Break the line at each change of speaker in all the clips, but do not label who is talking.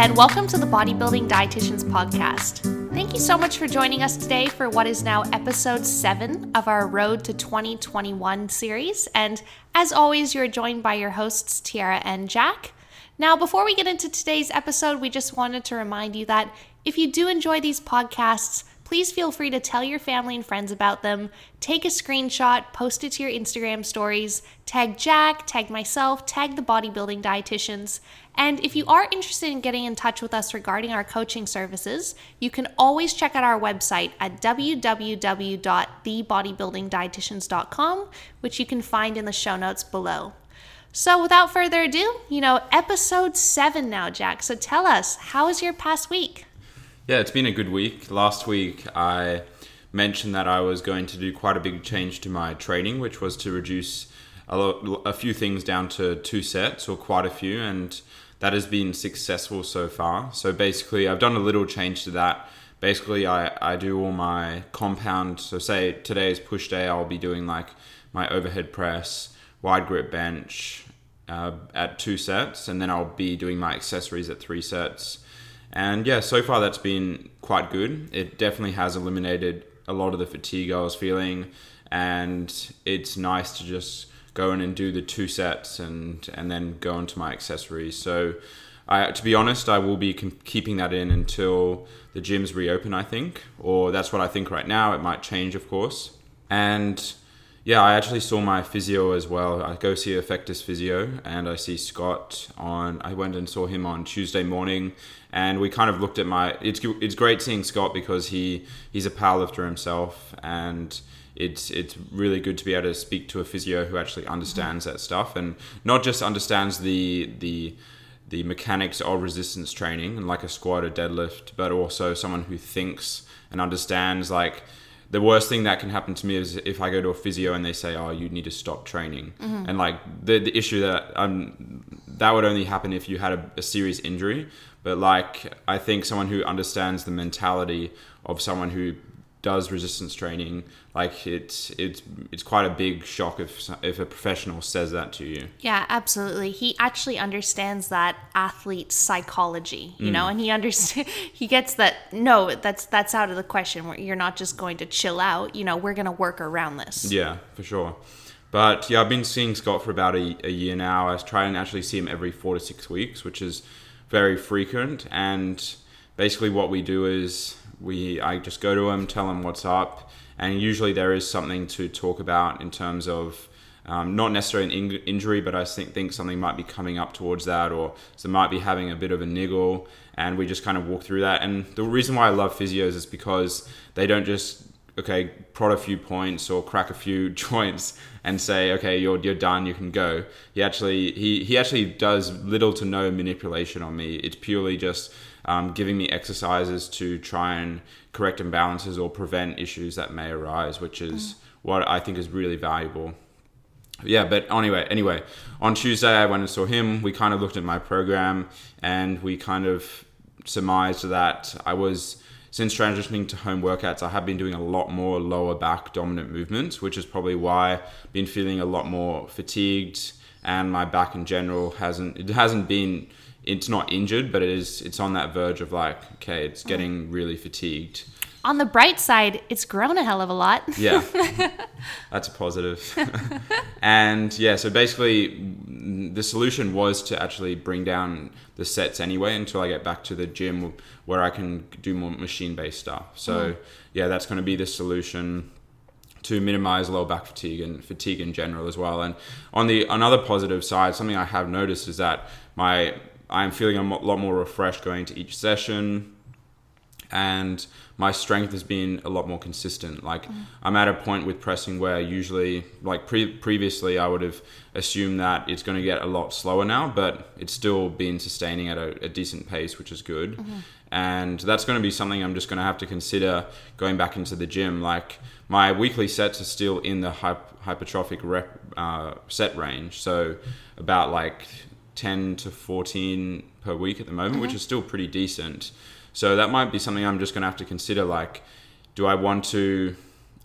and welcome to the Bodybuilding Dietitians Podcast. Thank you so much for joining us today for what is now episode seven of our Road to 2021 series. And as always, you're joined by your hosts, Tyarra and Jack. Now, before we get into today's episode, we just wanted to remind you that if you do enjoy these podcasts, please feel free to tell your family and friends about them. Take a screenshot, post it to your Instagram stories, tag Jack, tag myself, tag the bodybuilding dietitians. And if you are interested in getting in touch with us regarding our coaching services, you can always check out our website at www.thebodybuildingdietitians.com, which you can find in the show notes below. So, without further ado, you know, episode seven now, Jack. So, tell us, how was your past week?
Yeah, it's been a good week. Last week, I mentioned that I was going to do quite a big change to my training, which was to reduce a, few things down to two sets or quite a few, and that has been successful so far. So basically, I've done a little change to that. Basically, I, I do all my compound. So, say today is push day, I'll be doing like my overhead press, wide grip bench uh, at two sets, and then I'll be doing my accessories at three sets and yeah, so far that's been quite good. It definitely has eliminated a lot of the fatigue I was feeling, and it's nice to just go in and do the two sets and and then go into my accessories. So, I, to be honest, I will be keeping that in until the gyms reopen. I think, or that's what I think right now. It might change, of course, and yeah, I actually saw my physio as well. I go see Effectus Physio, and I see Scott on. I went and saw him on Tuesday morning, and we kind of looked at my. It's it's great seeing Scott because he he's a powerlifter himself, and it's it's really good to be able to speak to a physio who actually understands that stuff, and not just understands the the the mechanics of resistance training and like a squat or deadlift, but also someone who thinks and understands like the worst thing that can happen to me is if I go to a physio and they say, "Oh, you need to stop training," mm-hmm. and like the the issue that um that would only happen if you had a, a serious injury. But like I think someone who understands the mentality of someone who does resistance training, like it's it's it's quite a big shock if if a professional says that to you.
Yeah, absolutely. He actually understands that athlete psychology, you mm. know, and he understands he gets that no, that's that's out of the question. Where you're not just going to chill out, you know, we're going to work around this.
Yeah, for sure. But yeah, I've been seeing Scott for about a, a year now. I try and actually see him every 4 to 6 weeks, which is very frequent and basically what we do is we I just go to him, tell him what's up, and usually there is something to talk about in terms of um, not necessarily an in- injury, but I think, think something might be coming up towards that, or so might be having a bit of a niggle, and we just kind of walk through that. And the reason why I love physios is because they don't just okay prod a few points or crack a few joints and say okay you're you're done you can go. He actually he he actually does little to no manipulation on me. It's purely just um, giving me exercises to try and correct imbalances or prevent issues that may arise, which is mm. what I think is really valuable. Yeah, but anyway, anyway, on Tuesday I went and saw him. We kind of looked at my program and we kind of surmised that I was since transitioning to home workouts, I have been doing a lot more lower back dominant movements, which is probably why I've been feeling a lot more fatigued and my back in general hasn't it hasn't been it's not injured, but it is it's on that verge of like, okay, it's getting really fatigued.
On the bright side, it's grown a hell of a lot.
yeah, that's a positive. and yeah, so basically, the solution was to actually bring down the sets anyway until I get back to the gym where I can do more machine based stuff. So mm. yeah, that's going to be the solution to minimize low back fatigue and fatigue in general as well. And on the another positive side, something I have noticed is that my I'm feeling a lot more refreshed going to each session and my strength has been a lot more consistent. Like mm. I'm at a point with pressing where usually, like pre- previously, I would have assumed that it's going to get a lot slower now, but it's still been sustaining at a, a decent pace, which is good. Mm-hmm. And that's going to be something I'm just going to have to consider going back into the gym. Like my weekly sets are still in the hypertrophic rep uh, set range, so about like 10 to 14 per week at the moment, mm-hmm. which is still pretty decent. So that might be something I'm just going to have to consider. Like, do I want to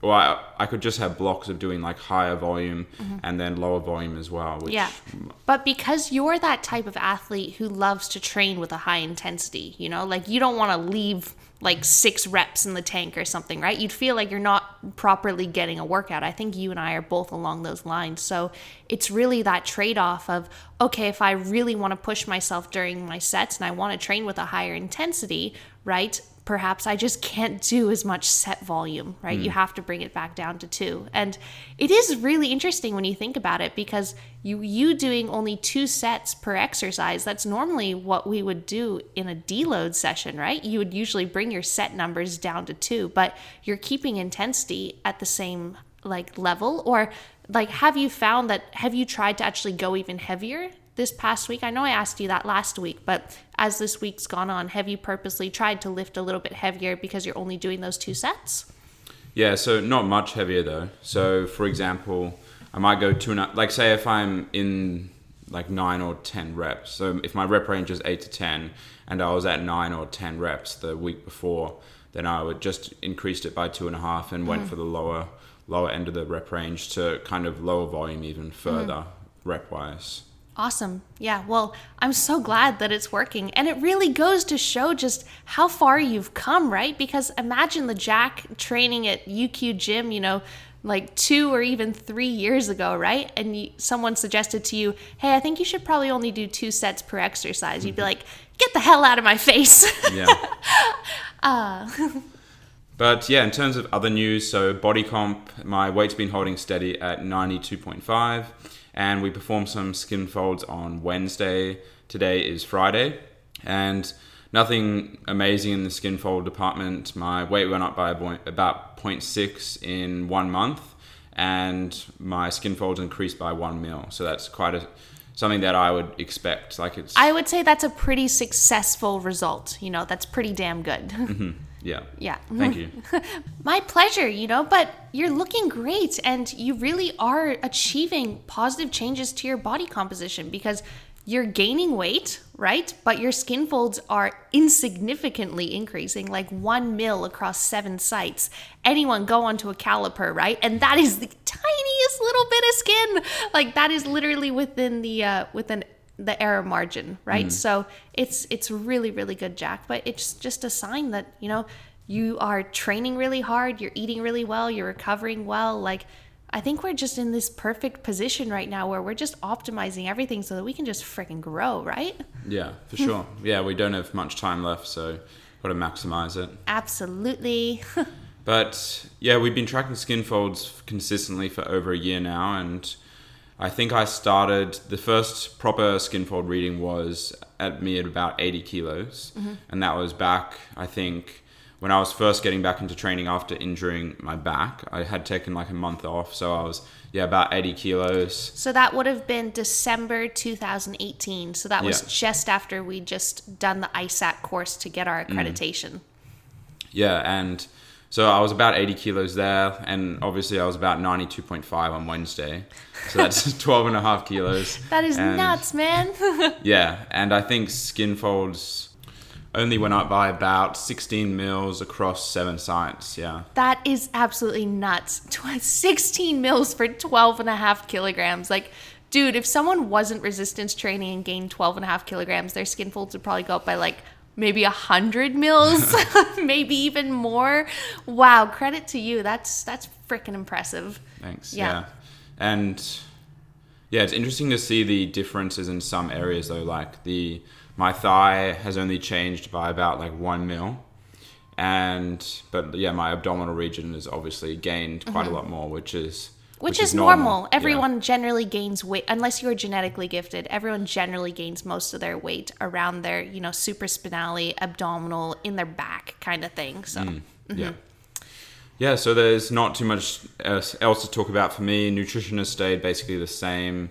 or I, I could just have blocks of doing like higher volume and then lower volume as well. Which,
Mm-hmm. Yeah. But because you're that type of athlete who loves to train with a high intensity, you know, like you don't want to leave like six reps in the tank or something, right? You'd feel like you're not properly getting a workout. I think you and I are both along those lines. So it's really that trade off of, okay, if I really want to push myself during my sets and I want to train with a higher intensity, right? Perhaps I just can't do as much set volume, right? You mm. have to bring it back down to two. And it is really interesting when you think about it because you you doing only two sets per exercise, that's normally what we would do in a deload session, right? You would usually bring your set numbers down to two, but you're keeping intensity at the same like level or like have you found that have you tried to actually go even heavier this past week? I know I asked you that last week, but as this week's gone on, have you purposely tried to lift a little bit heavier because you're only doing those two sets?
Yeah, so not much heavier though. So for example, I might go two and a, like say if I'm in like nine or ten reps. So if my rep range is eight to ten, and I was at nine or ten reps the week before, then I would just increased it by two and a half and went mm. for the lower lower end of the rep range to kind of lower volume even further mm. rep wise.
Awesome. Yeah. Well, I'm so glad that it's working. And it really goes to show just how far you've come, right? Because imagine the Jack training at UQ Gym, you know, like two or even three years ago, right? And you, someone suggested to you, hey, I think you should probably only do two sets per exercise. You'd be mm-hmm. like, get the hell out of my face.
Yeah. Uh, But yeah, in terms of other news, so body comp, my weight's been holding steady at 92.5, and we performed some skin folds on Wednesday. Today is Friday, and nothing amazing in the skin fold department. My weight went up by about 0.6 in one month, and my skin folds increased by one mil. So that's quite a something that I would expect. Like it's
I would say that's a pretty successful result. You know, that's pretty damn good. Mm-hmm.
yeah.
yeah.
Thank you.
My pleasure, you know, but you're looking great and you really are achieving positive changes to your body composition because you're gaining weight, right? But your skin folds are insignificantly increasing, like one mil across seven sites. Anyone go onto a caliper, right? And that is the tiniest little bit of skin. Like that is literally within the uh, within the error margin, right? Mm-hmm. So it's it's really really good, Jack. But it's just a sign that you know you are training really hard, you're eating really well, you're recovering well. Like I think we're just in this perfect position right now where we're just optimizing everything so that we can just freaking grow, right?
Yeah, for sure. Yeah, we don't have much time left, so got to maximize it.
Absolutely.
But yeah, we've been tracking skin folds consistently for over a year now, and I think I started the first proper skin fold reading was at me at about 80 kilos, mm-hmm. and that was back I think when I was first getting back into training after injuring my back. I had taken like a month off, so I was yeah about 80 kilos.
so that would have been December 2018. So that was
Yeah.
just after we just done the ISAK course to get our mm. accreditation.
Yeah, and so I was about 80 kilos there, and obviously I was about 92.5 on Wednesday. So that's 12 and a half kilos.
That is
And-
nuts, man.
Yeah, and I think skin folds only went up by about 16 mils across seven sites. Yeah.
That is absolutely nuts. 16 mils for 12 and a half kilograms. Like, dude, if someone wasn't resistance training and gained 12 and a half kilograms, their skin folds would probably go up by like maybe a 100 mils, maybe even more. Wow, credit to you. That's that's freaking impressive.
Thanks.
Yeah.
Yeah. And yeah, it's interesting to see the differences in some areas though. Like the my thigh has only changed by about like one mil, and but yeah, my abdominal region has obviously gained quite a mm-hmm. lot more, which is
Mm-hmm. Which, is, normal. Everyone generally gains weight, unless you're genetically gifted. Everyone generally gains most of their weight around their, you know, supraspinally, abdominal, in their back kind of thing. So,
Yeah. Yeah, so there's not too much else else to talk about for me. Nutrition has stayed basically the same.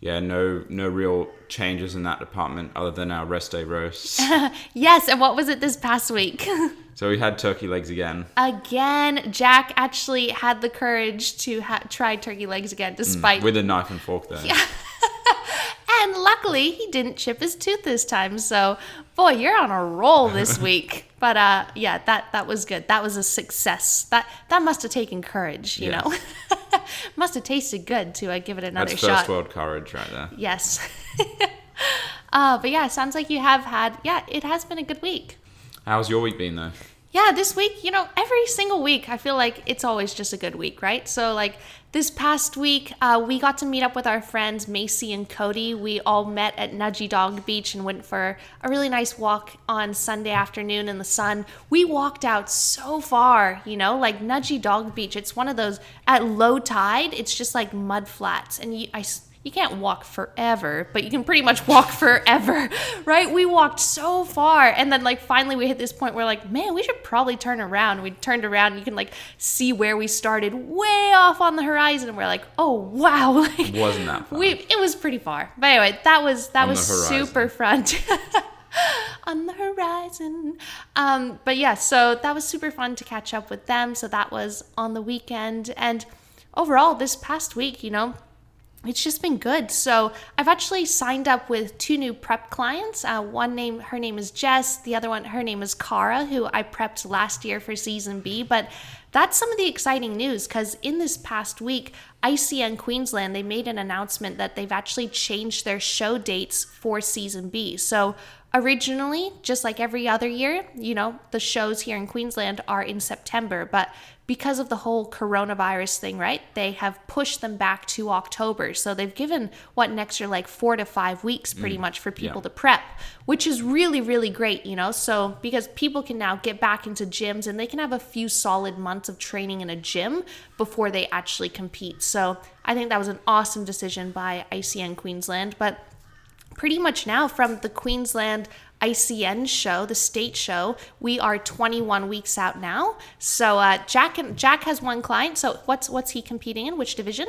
Yeah, no no real changes in that department other than our rest day roasts.
yes. And what was it this past week?
so we had turkey legs again.
again, Jack actually had the courage to ha- try turkey legs again, mm, despite.
With a knife and fork though. Yeah.
and luckily, he didn't chip his tooth this time. So, boy, you're on a roll this week. but uh, yeah, that that was good. That was a success. That that must have taken courage, you
Yeah.
know. must have tasted good to uh, give it another
That's
shot.
first world courage right there.
Yes. uh, but yeah, sounds like you have had. Yeah, it has been a good week.
How's your week been though?
Yeah, this week, you know, every single week, I feel like it's always just a good week, right? So, like this past week, uh, we got to meet up with our friends Macy and Cody. We all met at Nudgee Dog Beach and went for a really nice walk on Sunday afternoon in the sun. We walked out so far, you know, like Nudgee Dog Beach. It's one of those at low tide. It's just like mud flats, and you, I. you can't walk forever, but you can pretty much walk forever, right? We walked so far, and then like finally we hit this point where like, man, we should probably turn around. We turned around, and you can like see where we started, way off on the horizon. And we're like, oh wow, like,
Wasn't that fun?
we it was pretty far. But anyway, that was that
On
was super fun. on the horizon. Um, but yeah, so that was super fun to catch up with them. So that was on the weekend. And overall, this past week, you know, it's just been good. So I've actually signed up with two new prep clients. Uh, one name, her name is Jess. The other one, her name is Cara, who I prepped last year for season B. But that's some of the exciting news because in this past week, ICN Queensland they made an announcement that they've actually changed their show dates for season B. So originally, just like every other year, you know, the shows here in Queensland are in September, but because of the whole coronavirus thing, right? They have pushed them back to October. So they've given what an extra like four to five weeks pretty mm, much for people
yeah.
to prep, which is really, really great, you know? So because people can now get back into gyms and they can have a few solid months of training in a gym before they actually compete. So I think that was an awesome decision by ICN Queensland. But pretty much now from the Queensland ICN show, the state show, we are 21 weeks out now. So uh, Jack and Jack has one client. So what's what's he competing in? Which division?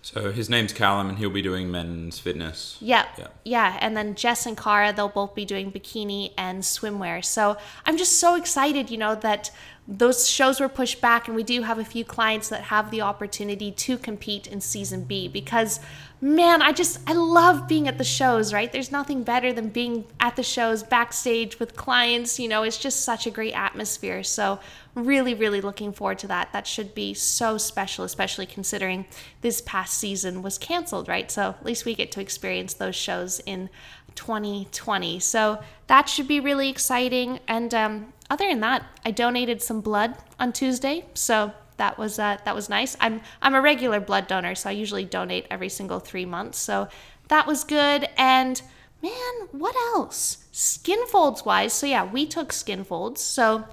So his name's Callum, and he'll be doing men's fitness.
Yeah.
Yeah.
Yeah. And then Jess and Cara, they'll both be doing bikini and swimwear. So I'm just so excited, you know, that those shows were pushed back and we do have a few clients that have the opportunity to compete in season B because man, I just I love being at the shows, right? There's nothing better than being at the shows backstage with clients, you know, it's just such a great atmosphere. So really really looking forward to that. That should be so special especially considering this past season was canceled, right? So at least we get to experience those shows in 2020. So that should be really exciting and um other than that, I donated some blood on Tuesday, so that was uh, that was nice. I'm I'm a regular blood donor, so I usually donate every single three months. So that was good. And man, what else? Skin folds wise, so yeah, we took skin folds. So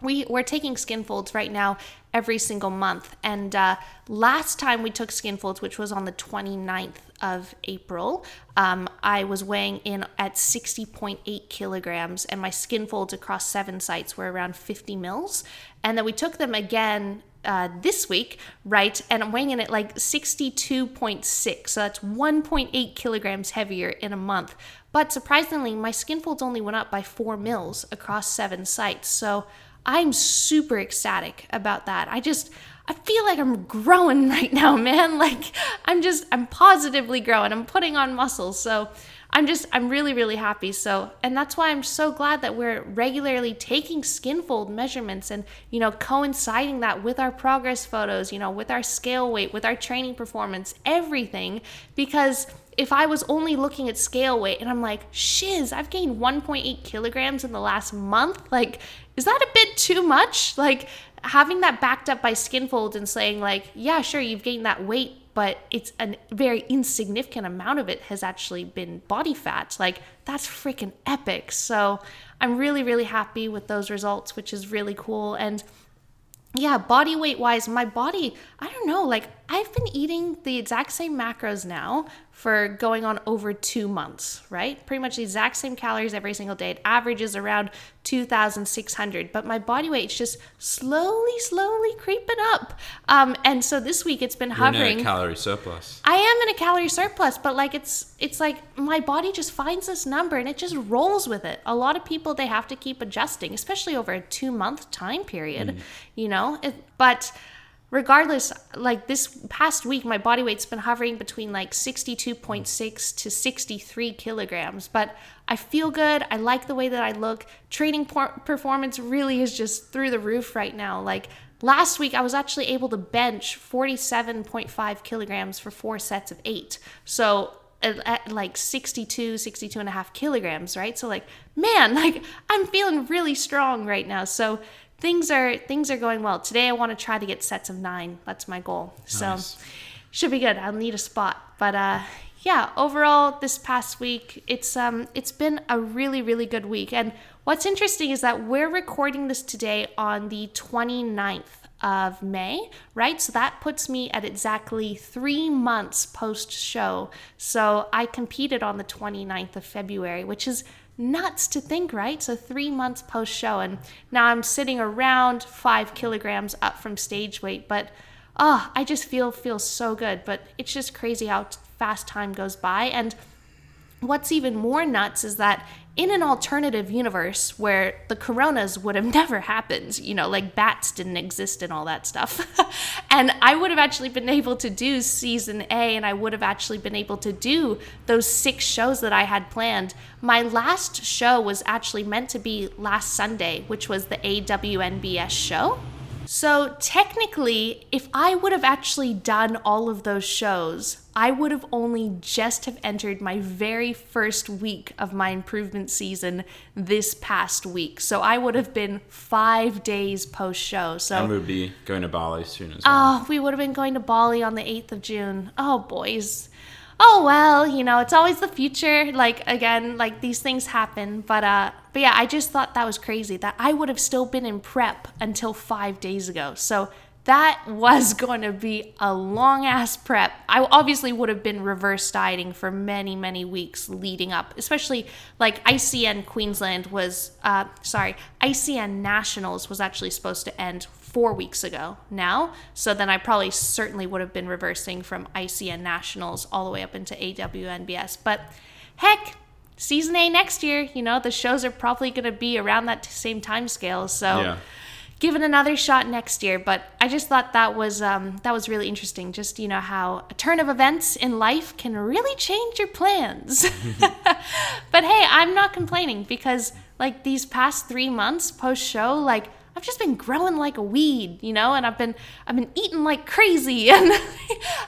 we we're taking skin folds right now every single month and uh, last time we took skin folds which was on the 29th of april um, i was weighing in at 60.8 kilograms and my skin folds across seven sites were around 50 mils and then we took them again uh, this week, right? And I'm weighing in at like 62.6. So that's 1.8 kilograms heavier in a month. But surprisingly, my skin folds only went up by four mils across seven sites. So I'm super ecstatic about that. I just, I feel like I'm growing right now, man. Like I'm just, I'm positively growing. I'm putting on muscles. So I'm just, I'm really, really happy. So, and that's why I'm so glad that we're regularly taking skin fold measurements and, you know, coinciding that with our progress photos, you know, with our scale weight, with our training performance, everything. Because if I was only looking at scale weight and I'm like, shiz, I've gained 1.8 kilograms in the last month, like, is that a bit too much? Like, having that backed up by skin folds and saying, like, yeah, sure, you've gained that weight, but it's a very insignificant amount of it has actually been body fat. Like, that's freaking epic. So, I'm really, really happy with those results, which is really cool. And yeah, body weight wise, my body, I don't know, like I've been eating the exact same macros now for going on over two months, right? Pretty much the exact same calories every single day. It averages around 2,600, but my body weight's just slowly, slowly creeping up. Um, and so this week it's been hovering.
You're in a calorie surplus.
I am in a calorie surplus, but like it's it's like my body just finds this number and it just rolls with it. A lot of people they have to keep adjusting, especially over a 2 month time period, you know? It, but regardless, like this past week, my body weight's been hovering between like 62.6 to 63 kilograms. But I feel good. I like the way that I look. Training performance really is just through the roof right now. Like last week, I was actually able to bench 47.5 kilograms for four sets of eight. So at, at, like 62 62 and a half kilograms right so like man like i'm feeling really strong right now so things are things are going well today i want to try to get sets of nine that's my goal
Nice.
so should be good i'll need a spot but uh yeah overall this past week it's um it's been a really really good week and what's interesting is that we're recording this today on the 29th of May, right? So that puts me at exactly three months post show. So I competed on the 29th of February, which is nuts to think, right? So three months post show, and now I'm sitting around five kilograms up from stage weight, but oh, I just feel feel so good. But it's just crazy how fast time goes by, and what's even more nuts is that in an alternative universe where the coronas would have never happened, you know, like bats didn't exist and all that stuff. and I would have actually been able to do season A and I would have actually been able to do those six shows that I had planned. My last show was actually meant to be last Sunday, which was the AWNBS show. So technically, if I would have actually done all of those shows, I would have only just have entered my very first week of my improvement season this past week. So I would have been five days post show. So
And we'll be going to Bali soon as ah, well.
Oh, we would have been going to Bali on the 8th of June. Oh, boys. Oh well, you know, it's always the future. Like again, like these things happen. But uh but yeah, I just thought that was crazy that I would have still been in prep until 5 days ago. So that was going to be a long ass prep. I obviously would have been reverse dieting for many, many weeks leading up, especially like ICN Queensland was, uh, sorry, ICN Nationals was actually supposed to end four weeks ago now. So then I probably certainly would have been reversing from ICN Nationals all the way up into AWNBS. But heck, season A next year, you know, the shows are probably going to be around that same time scale. So
Yeah.
give it another shot next year. But I just thought that was um, that was really interesting. Just you know how a turn of events in life can really change your plans. but hey, I'm not complaining because like these past three months post show, like I've just been growing like a weed, you know, and I've been I've been eating like crazy, and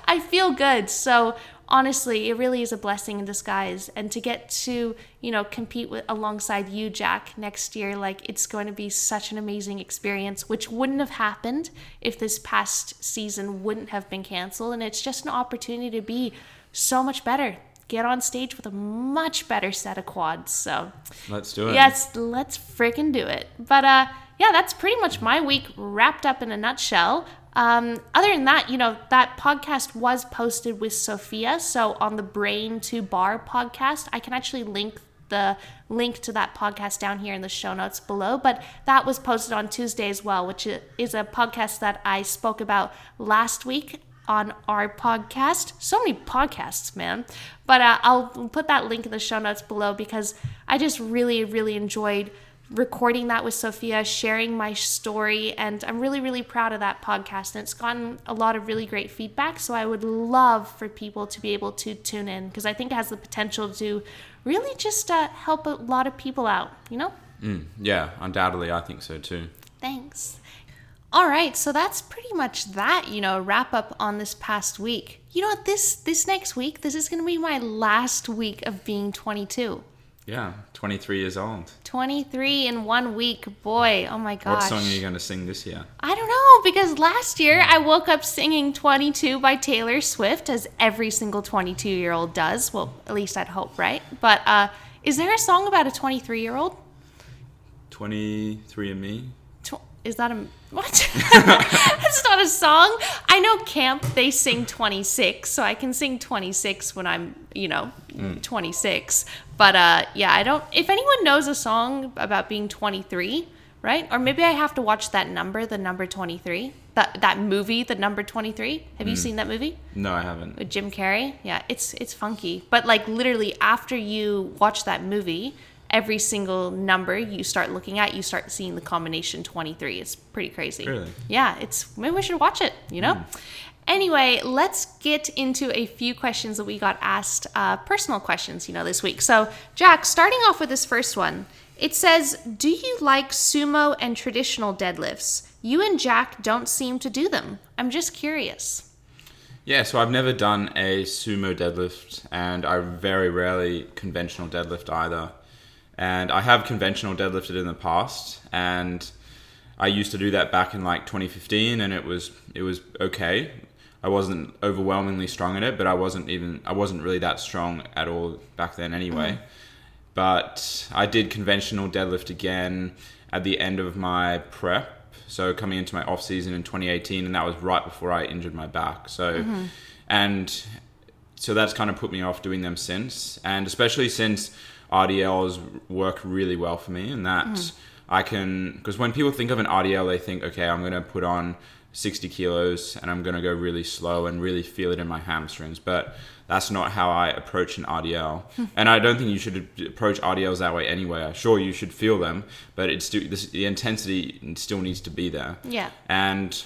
I feel good. So honestly, it really is a blessing in disguise. And to get to, you know, compete with alongside you, Jack, next year, like it's going to be such an amazing experience, which wouldn't have happened if this past season wouldn't have been canceled. And it's just an opportunity to be so much better. Get on stage with a much better set of quads. So
Let's do it.
Yes, let's freaking do it. But uh, yeah, that's pretty much my week wrapped up in a nutshell. Um, other than that, you know, that podcast was posted with Sophia. So on the Brain to Bar podcast, I can actually link the link to that podcast down here in the show notes below. But that was posted on Tuesday as well, which is a podcast that I spoke about last week on our podcast. So many podcasts, man. But uh, I'll put that link in the show notes below because I just really, really enjoyed recording that with Sophia, sharing my story, and I'm really, really proud of that podcast. And it's gotten a lot of really great feedback. So I would love for people to be able to tune in because I think it has the potential to really just uh, help a lot of people out, you know?
Mm, yeah, undoubtedly, I think so too.
Thanks. All right, so that's pretty much that, you know, wrap up on this past week. You know what? This this next week, this is going to be my last week of being 22.
Yeah, 23 years old.
23 in one week. Boy, oh my gosh.
What song are you going to sing this year?
I don't know because last year I woke up singing 22 by Taylor Swift as every single 22-year-old does. Well, at least I'd hope, right? But uh is there a song about a 23-year-old?
23 and Me?
Tw- is that a what? That's not a song. I know camp they sing 26, so I can sing 26 when I'm, you know, 26. But uh yeah, I don't if anyone knows a song about being 23, right? Or maybe I have to watch that number, the number 23. That that movie, the number 23. Have you seen that movie?
No, I haven't.
with Jim Carrey. Yeah, it's it's funky, but like literally after you watch that movie, every single number you start looking at, you start seeing the combination 23. It's pretty crazy.
Really?
Yeah, it's maybe we should watch it, you know? Anyway, let's get into a few questions that we got asked, uh, personal questions, you know, this week. So, Jack, starting off with this first one, it says, Do you like sumo and traditional deadlifts? You and Jack don't seem to do them. I'm just curious.
Yeah, so I've never done a sumo deadlift, and I very rarely conventional deadlift either. And I have conventional deadlifted in the past, and I used to do that back in like 2015, and it was it was okay. I wasn't overwhelmingly strong in it, but I wasn't even I wasn't really that strong at all back then anyway. Mm-hmm. But I did conventional deadlift again at the end of my prep, so coming into my off season in 2018, and that was right before I injured my back. So, mm-hmm. and so that's kind of put me off doing them since, and especially since RDLs work really well for me, and that mm-hmm. I can because when people think of an RDL, they think, okay, I'm going to put on 60 kilos and I'm going to go really slow and really feel it in my hamstrings, but that's not how I approach an RDL, and I don't think you should approach RDLs that way anyway. Sure, you should feel them, but it's still this, the intensity still needs to be there.
Yeah.
And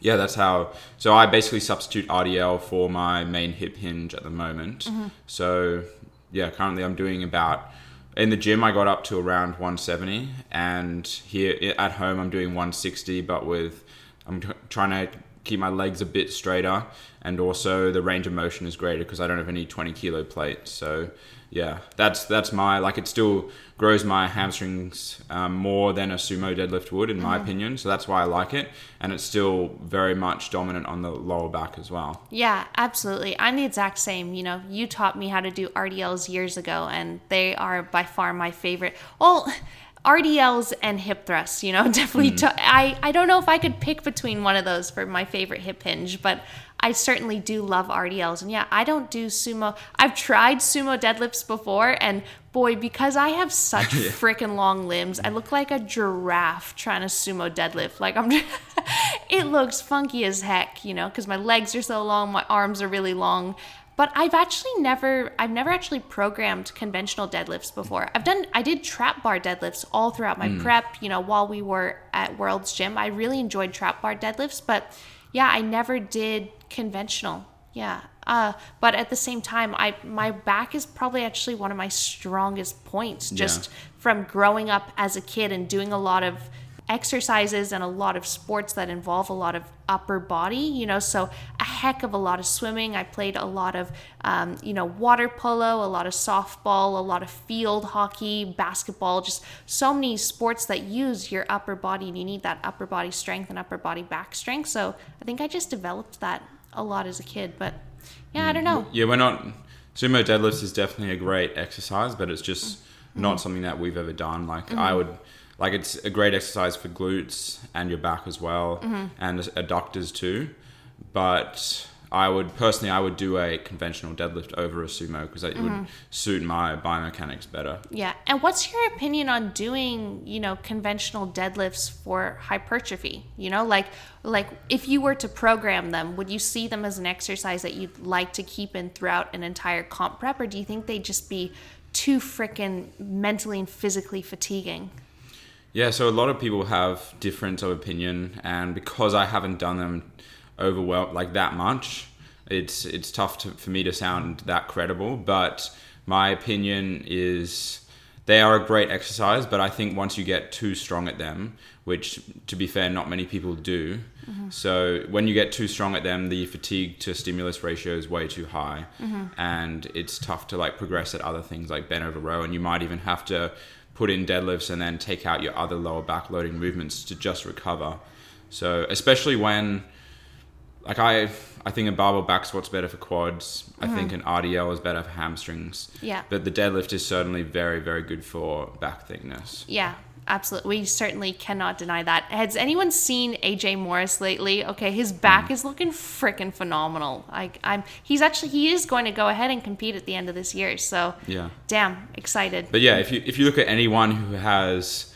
yeah, that's how. So I basically substitute RDL for my main hip hinge at the moment. Mm-hmm. So yeah, currently I'm doing about in the gym I got up to around 170, and here at home I'm doing 160, but with I'm trying to keep my legs a bit straighter, and also the range of motion is greater because I don't have any 20 kilo plates. So yeah, that's that's my like it still grows my hamstrings um, more than a sumo deadlift would in my opinion. So that's why I like it, and it's still very much dominant on the lower back as well.
Yeah, absolutely. I'm the exact same. You know, you taught me how to do RDLs years ago, and they are by far my favorite. Well, RDLs and hip thrusts, you know, definitely.
Mm.
To, I, I don't know if I could pick between one of those for my favorite hip hinge, but I certainly do love RDLs. And yeah, I don't do sumo. I've tried sumo deadlifts before, and boy, because I have such freaking long limbs, I look like a giraffe trying to sumo deadlift. Like I'm, it looks funky as heck, you know, because my legs are so long, my arms are really long. But I've actually never, I've never actually programmed conventional deadlifts before. I've done, I did trap bar deadlifts all throughout my prep. You know, while we were at World's Gym, I really enjoyed trap bar deadlifts. But yeah, I never did conventional. Yeah. Uh, but at the same time, I my back is probably actually one of my strongest points just from growing up as a kid and doing a lot of exercises and a lot of sports that involve a lot of upper body you know so heck of a lot of swimming i played a lot of um, you know water polo a lot of softball a lot of field hockey basketball just so many sports that use your upper body and you need that upper body strength and upper body back strength so i think i just developed that a lot as a kid but yeah i don't know
Yeah, we're not. Sumo deadlifts is definitely a great exercise, but it's just
Mm-hmm.
not something that we've ever done. Like I would, like it's a great exercise for glutes and your back as well,
Mm-hmm.
and adductors too. But I would personally, I would do a conventional deadlift over a sumo because that
Mm-hmm.
would suit my biomechanics better.
Yeah. And what's your opinion on doing, you know, conventional deadlifts for hypertrophy? You know, like like if you were to program them, would you see them as an exercise that you'd like to keep in throughout an entire comp prep or do you think they'd just be too freaking mentally and physically fatiguing?
Yeah, so a lot of people have difference of opinion, and because I haven't done them overwhelmed like that much, it's it's tough to, for me to sound that credible. But my opinion is they are a great exercise, but I think once you get too strong at them, which to be fair, not many people do. Mm-hmm. So when you get too strong at them, the fatigue to stimulus ratio is way too high, mm-hmm. and it's tough to like progress at other things like bent over row, and you might even have to put in deadlifts and then take out your other lower back loading movements to just recover. So especially when like I I think a barbell back squat's better for quads. I think an RDL is better for hamstrings.
Yeah.
But the deadlift is certainly very, very good for back thickness.
Yeah, absolutely. We certainly cannot deny that. Has anyone seen AJ Morris lately? Okay, his back mm. is looking freaking phenomenal. Like I'm he's actually he is going to go ahead and compete at the end of this year. So
Yeah.
damn, excited.
But yeah, if you if you look at anyone who has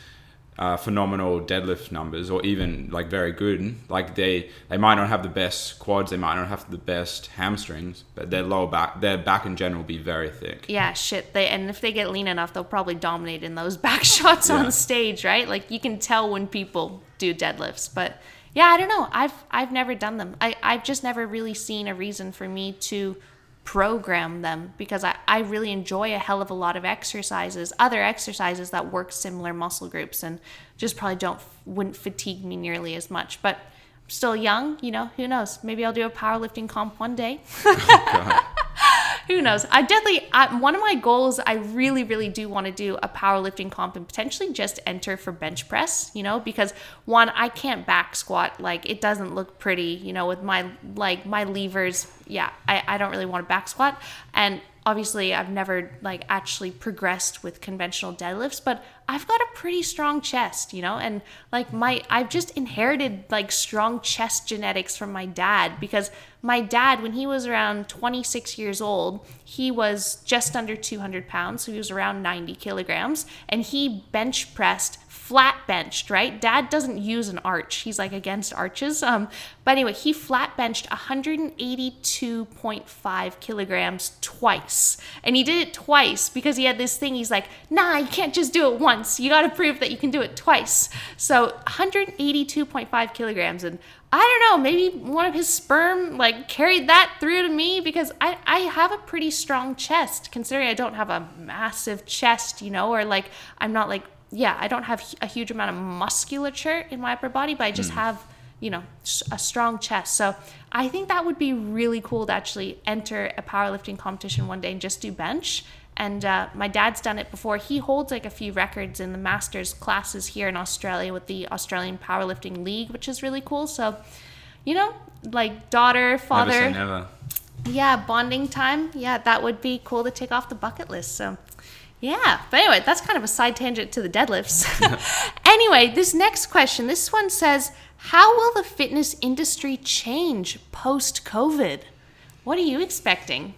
uh, phenomenal deadlift numbers or even like very good. Like they they might not have the best quads, they might not have the best hamstrings, but their lower back, their back in general, will be very thick.
Yeah, shit. They and if they get lean enough, they'll probably dominate in those back shots
Yeah.
on stage, right? Like you can tell when people do deadlifts, but yeah, I don't know. I've I've never done them. I I've just never really seen a reason for me to program them because I, I really enjoy a hell of a lot of exercises, other exercises that work similar muscle groups and just probably don't wouldn't fatigue me nearly as much. But I'm still young, you know, who knows? Maybe I'll do a powerlifting comp one day. Oh, who knows? I definitely I, one of my goals. I really, really do want to do a powerlifting comp and potentially just enter for bench press. You know, because one, I can't back squat. Like it doesn't look pretty. You know, with my like my levers. Yeah, I, I don't really want to back squat. And obviously, I've never like actually progressed with conventional deadlifts, but I've got a pretty strong chest. You know, and like my I've just inherited like strong chest genetics from my dad because my dad, when he was around 26 years old, he was just under 200 pounds, so he was around 90 kilograms, and he bench pressed flat benched, right? Dad doesn't use an arch. He's like against arches. Um, but anyway, he flat benched 182.5 kilograms twice. And he did it twice because he had this thing. He's like, nah, you can't just do it once. You got to prove that you can do it twice. So 182.5 kilograms. And I don't know, maybe one of his sperm like carried that through to me because I, I have a pretty strong chest considering I don't have a massive chest, you know, or like I'm not like, yeah, I don't have a huge amount of musculature in my upper body, but I just have, you know, a strong chest. So I think that would be really cool to actually enter a powerlifting competition one day and just do bench. And uh, my dad's done it before. He holds like a few records in the masters classes here in Australia with the Australian Powerlifting League, which is really cool. So, you know, like daughter,
Never
father,
say never.
yeah, bonding time. Yeah, that would be cool to take off the bucket list. So, yeah. But anyway, that's kind of a side tangent to the deadlifts. anyway, this next question this one says, How will the fitness industry change post COVID? What are you expecting?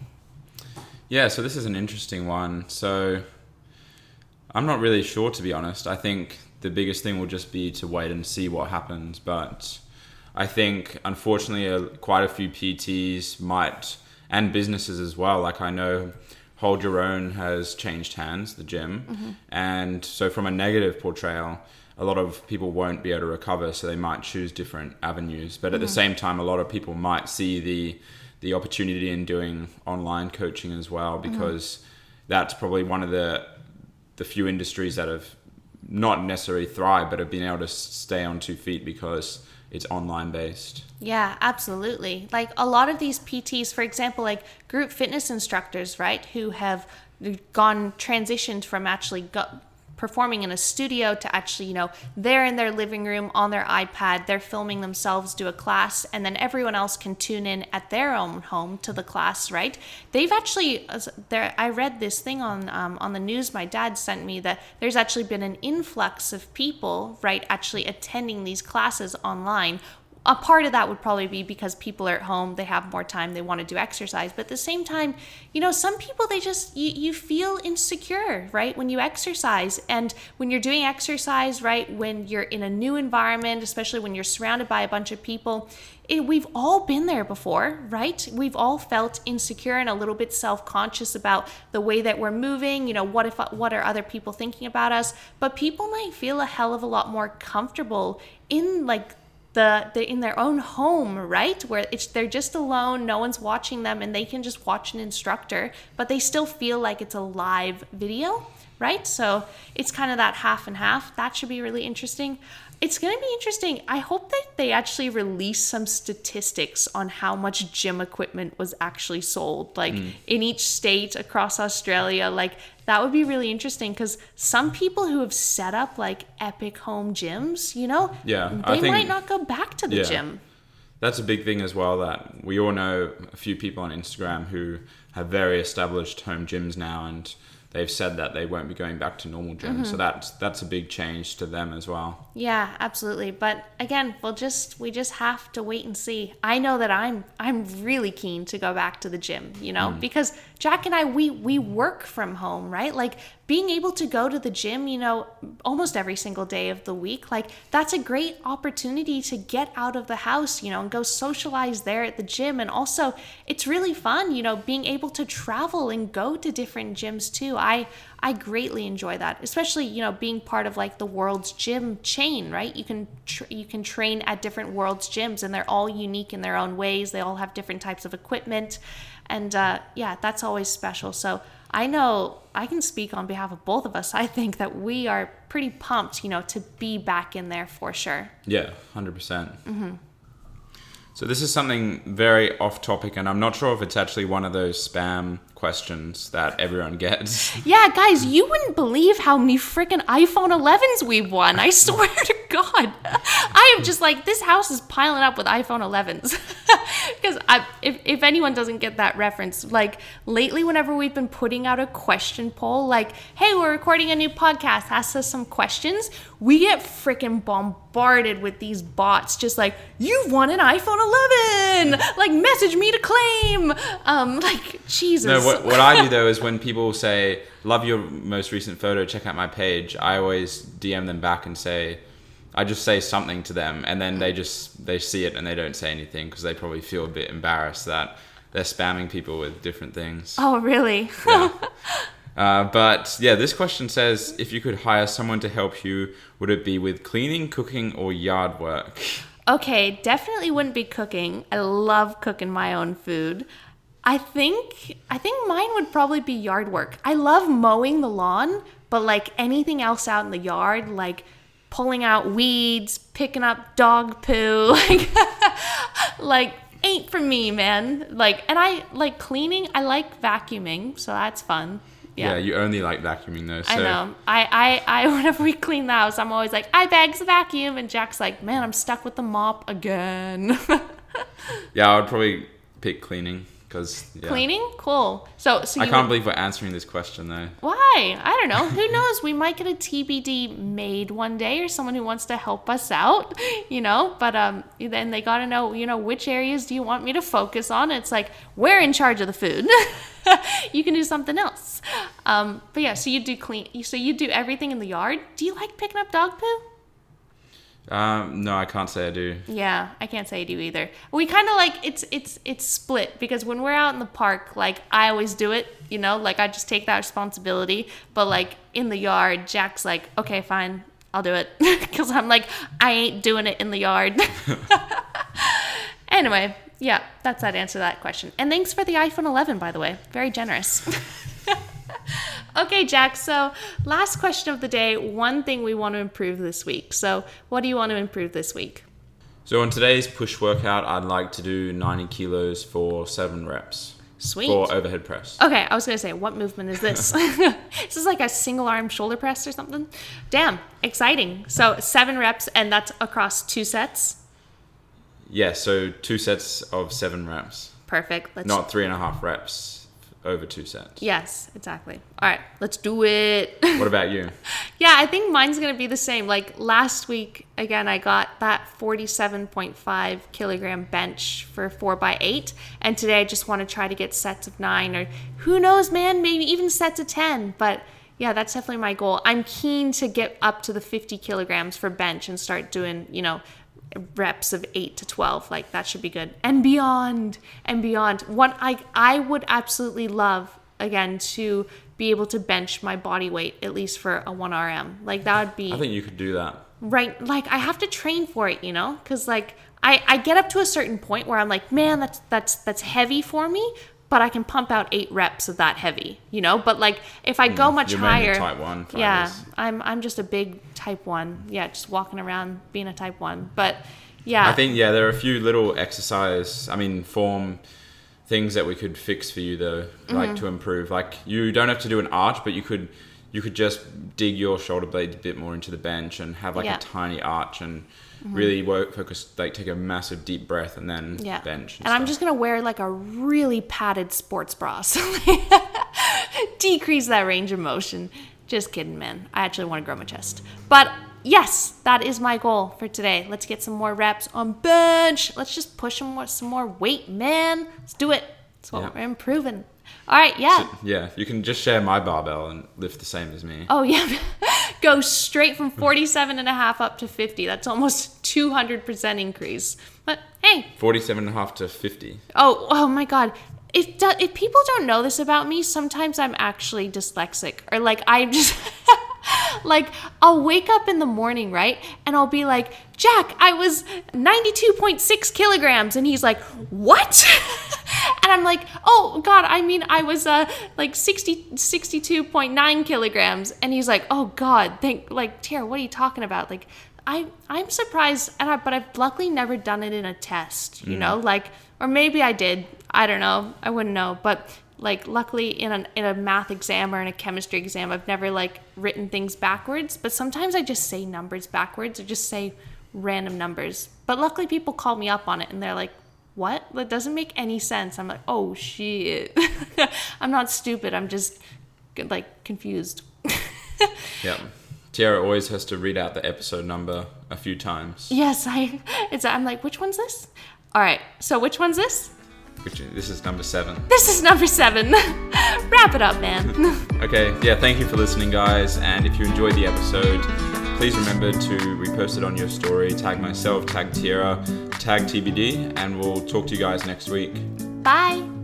Yeah, so this is an interesting one. So I'm not really sure to be honest. I think the biggest thing will just be to wait and see what happens. But I think unfortunately, uh, quite a few PTs might and businesses as well. Like I know Hold Your Own has changed hands, the gym, mm-hmm. and so from a negative portrayal. A lot of people won't be able to recover, so they might choose different avenues. But at the mm-hmm. same time, a lot of people might see the the opportunity in doing online coaching as well mm-hmm. because that's probably one of the the few industries that have not necessarily thrived but have been able to stay on two feet because it's online based.
Yeah, absolutely. Like a lot of these PTs, for example, like group fitness instructors, right, who have gone transitioned from actually go, performing in a studio to actually, you know, they're in their living room on their iPad, they're filming themselves do a class, and then everyone else can tune in at their own home to the class, right? They've actually, there, I read this thing on um, on the news. My dad sent me that there's actually been an influx of people, right, actually attending these classes online a part of that would probably be because people are at home they have more time they want to do exercise but at the same time you know some people they just you, you feel insecure right when you exercise and when you're doing exercise right when you're in a new environment especially when you're surrounded by a bunch of people it, we've all been there before right? We've all felt insecure and a little bit self-conscious about the way that we're moving you know what if what are other people thinking about us? But people might feel a hell of a lot more comfortable in like the they're in their own home, right? Where it's they're just alone, no one's watching them, and they can just watch an instructor, but they still feel like it's a live video, right? So it's kind of that half and half. That should be really interesting. It's going to be interesting. I hope that they actually release some statistics on how much gym equipment was actually sold, like mm. in each state across Australia. Like that would be really interesting because some people who have set up like epic home gyms, you know,
Yeah,
they
think-
might not go back to the
Yeah.
gym.
That's a big thing as well that we all know a few people on Instagram who have very established home gyms now and they've said that they won't be going back to normal gyms.
Mm-hmm.
So that's that's a big change to them as well.
Yeah, absolutely. But again, we'll just we just have to wait and see. I know that I'm I'm really keen to go back to the gym, you know, because Jack and I we we work from home, right? Like being able to go to the gym, you know, almost every single day of the week, like that's a great opportunity to get out of the house, you know, and go socialize there at the gym. And also, it's really fun, you know, being able to travel and go to different gyms too. I I greatly enjoy that, especially you know being part of like the world's gym chain, right? You can tr- you can train at different world's gyms, and they're all unique in their own ways. They all have different types of equipment, and uh, yeah, that's always special. So I know I can speak on behalf of both of us. I think that we are pretty pumped, you know, to be back in there for sure.
Yeah, 100%. percent So this is something very off topic, and I'm not sure if it's actually one of those spam questions that everyone gets.
Yeah, guys, you wouldn't believe how many freaking iPhone 11s we've won. I swear to God. I am just like, this house is piling up with iPhone 11s. Because if, if anyone doesn't get that reference, like lately, whenever we've been putting out a question poll, like, hey, we're recording a new podcast, ask us some questions, we get freaking bombarded with these bots just like, you've won an iPhone 11! Like, message me to claim! Um, like, Jesus.
No, what, what I do though is when people say, love your most recent photo, check out my page, I always DM them back and say, I just say something to them, and then they just they see it and they don't say anything because they probably feel a bit embarrassed that they're spamming people with different things.
Oh, really?
Yeah. Uh, but yeah, this question says if you could hire someone to help you, would it be with cleaning, cooking, or yard work?
Okay, definitely wouldn't be cooking. I love cooking my own food. I think I think mine would probably be yard work. I love mowing the lawn, but like anything else out in the yard, like pulling out weeds, picking up dog poo, like like ain't for me, man. Like and I like cleaning, I like vacuuming, so that's fun.
Yeah, you only like vacuuming though. So
I know. I, I, I, whenever we clean the house, I'm always like, I bags the vacuum. And Jack's like, man, I'm stuck with the mop again.
yeah, I would probably pick cleaning because yeah.
Cleaning? Cool. So, so
I can't would... believe we're answering this question though.
Why? I don't know. Who knows? We might get a TBD maid one day or someone who wants to help us out, you know? But um, then they got to know, you know, which areas do you want me to focus on? It's like, we're in charge of the food. you can do something else. Um, but yeah, so you do clean, so you do everything in the yard. Do you like picking up dog poo?
Um, no, I can't say I do.
Yeah, I can't say I do either. We kind of like it's it's it's split because when we're out in the park, like I always do it, you know, like I just take that responsibility. But like in the yard, Jack's like, okay, fine, I'll do it because I'm like I ain't doing it in the yard. anyway, yeah, that's that answer to that question. And thanks for the iPhone 11, by the way, very generous. Okay, Jack. So, last question of the day one thing we want to improve this week. So, what do you want to improve this week?
So, on today's push workout, I'd like to do 90 kilos for seven reps.
Sweet.
For overhead press.
Okay, I was going to say, what movement is this? This is like a single arm shoulder press or something? Damn, exciting. So, seven reps, and that's across two sets?
Yeah, so two sets of seven reps.
Perfect.
Let's Not three and a half reps over two sets.
Yes, exactly. All right, let's do it.
what about you?
yeah, I think mine's going to be the same. Like last week, again, I got that 47.5 kilogram bench for 4 by 8 And today I just want to try to get sets of 9 or who knows, man, maybe even sets of 10. But yeah, that's definitely my goal. I'm keen to get up to the 50 kilograms for bench and start doing, you know, reps of 8 to 12 like that should be good. And beyond and beyond. One i i would absolutely love again to be able to bench my body weight at least for a 1rm like that would be
i think you could do that.
Right like i have to train for it you know? Because like I, I get up to a certain point where i'm like man that's that's that's heavy for me but I can pump out eight reps of that heavy, you know. But like if I go mm, much higher,
type one.
Yeah, I'm I'm just a big type one. Yeah, just walking around being a type one. But yeah,
I think yeah, there are a few little exercise. I mean, form things that we could fix for you though, like mm-hmm. to improve. Like you don't have to do an arch, but you could you could just dig your shoulder blades a bit more into the bench and have like yeah. a tiny arch and mm-hmm. really work focus like take a massive deep breath and then yeah. bench
and, and i'm just gonna wear like a really padded sports bra. So decrease that range of motion. Just kidding man. I actually want to grow my chest. But yes that is my goal for today. Let's get some more reps on bench. Let's just push some more some more weight man. Let's do it. That's what yeah. we're improving All right, yeah.
Yeah, you can just share my barbell and lift the same as me.
Oh, yeah. Go straight from 47 and a half up to 50. That's almost 200% increase. But hey,
47 and a half to 50.
oh, oh my God. If, do- if people don't know this about me, sometimes I'm actually dyslexic. Or like, I'm just. like, I'll wake up in the morning, right? And I'll be like, Jack, I was 92.6 kilograms. And he's like, What? and I'm like, Oh, God, I mean, I was uh, like 60, 62.9 kilograms. And he's like, Oh, God, thank, like, Tara, what are you talking about? Like, I, I'm surprised, and I, but I've luckily never done it in a test, you know, like, or maybe I did. I don't know. I wouldn't know. But like, luckily in a, in a math exam or in a chemistry exam, I've never like written things backwards. But sometimes I just say numbers backwards or just say random numbers. But luckily people call me up on it and they're like, what? That doesn't make any sense. I'm like, oh shit. I'm not stupid. I'm just like confused.
yeah. Tyarra always has to read out the episode number a few times.
Yes, I. It's. I'm like, which one's this? All right. So which one's this?
Which this is number seven.
This is number seven. Wrap it up, man.
Okay, yeah, thank you for listening, guys. And if you enjoyed the episode, please remember to repost it on your story. Tag myself, tag Tyarra, tag TBD, and we'll talk to you guys next week.
Bye.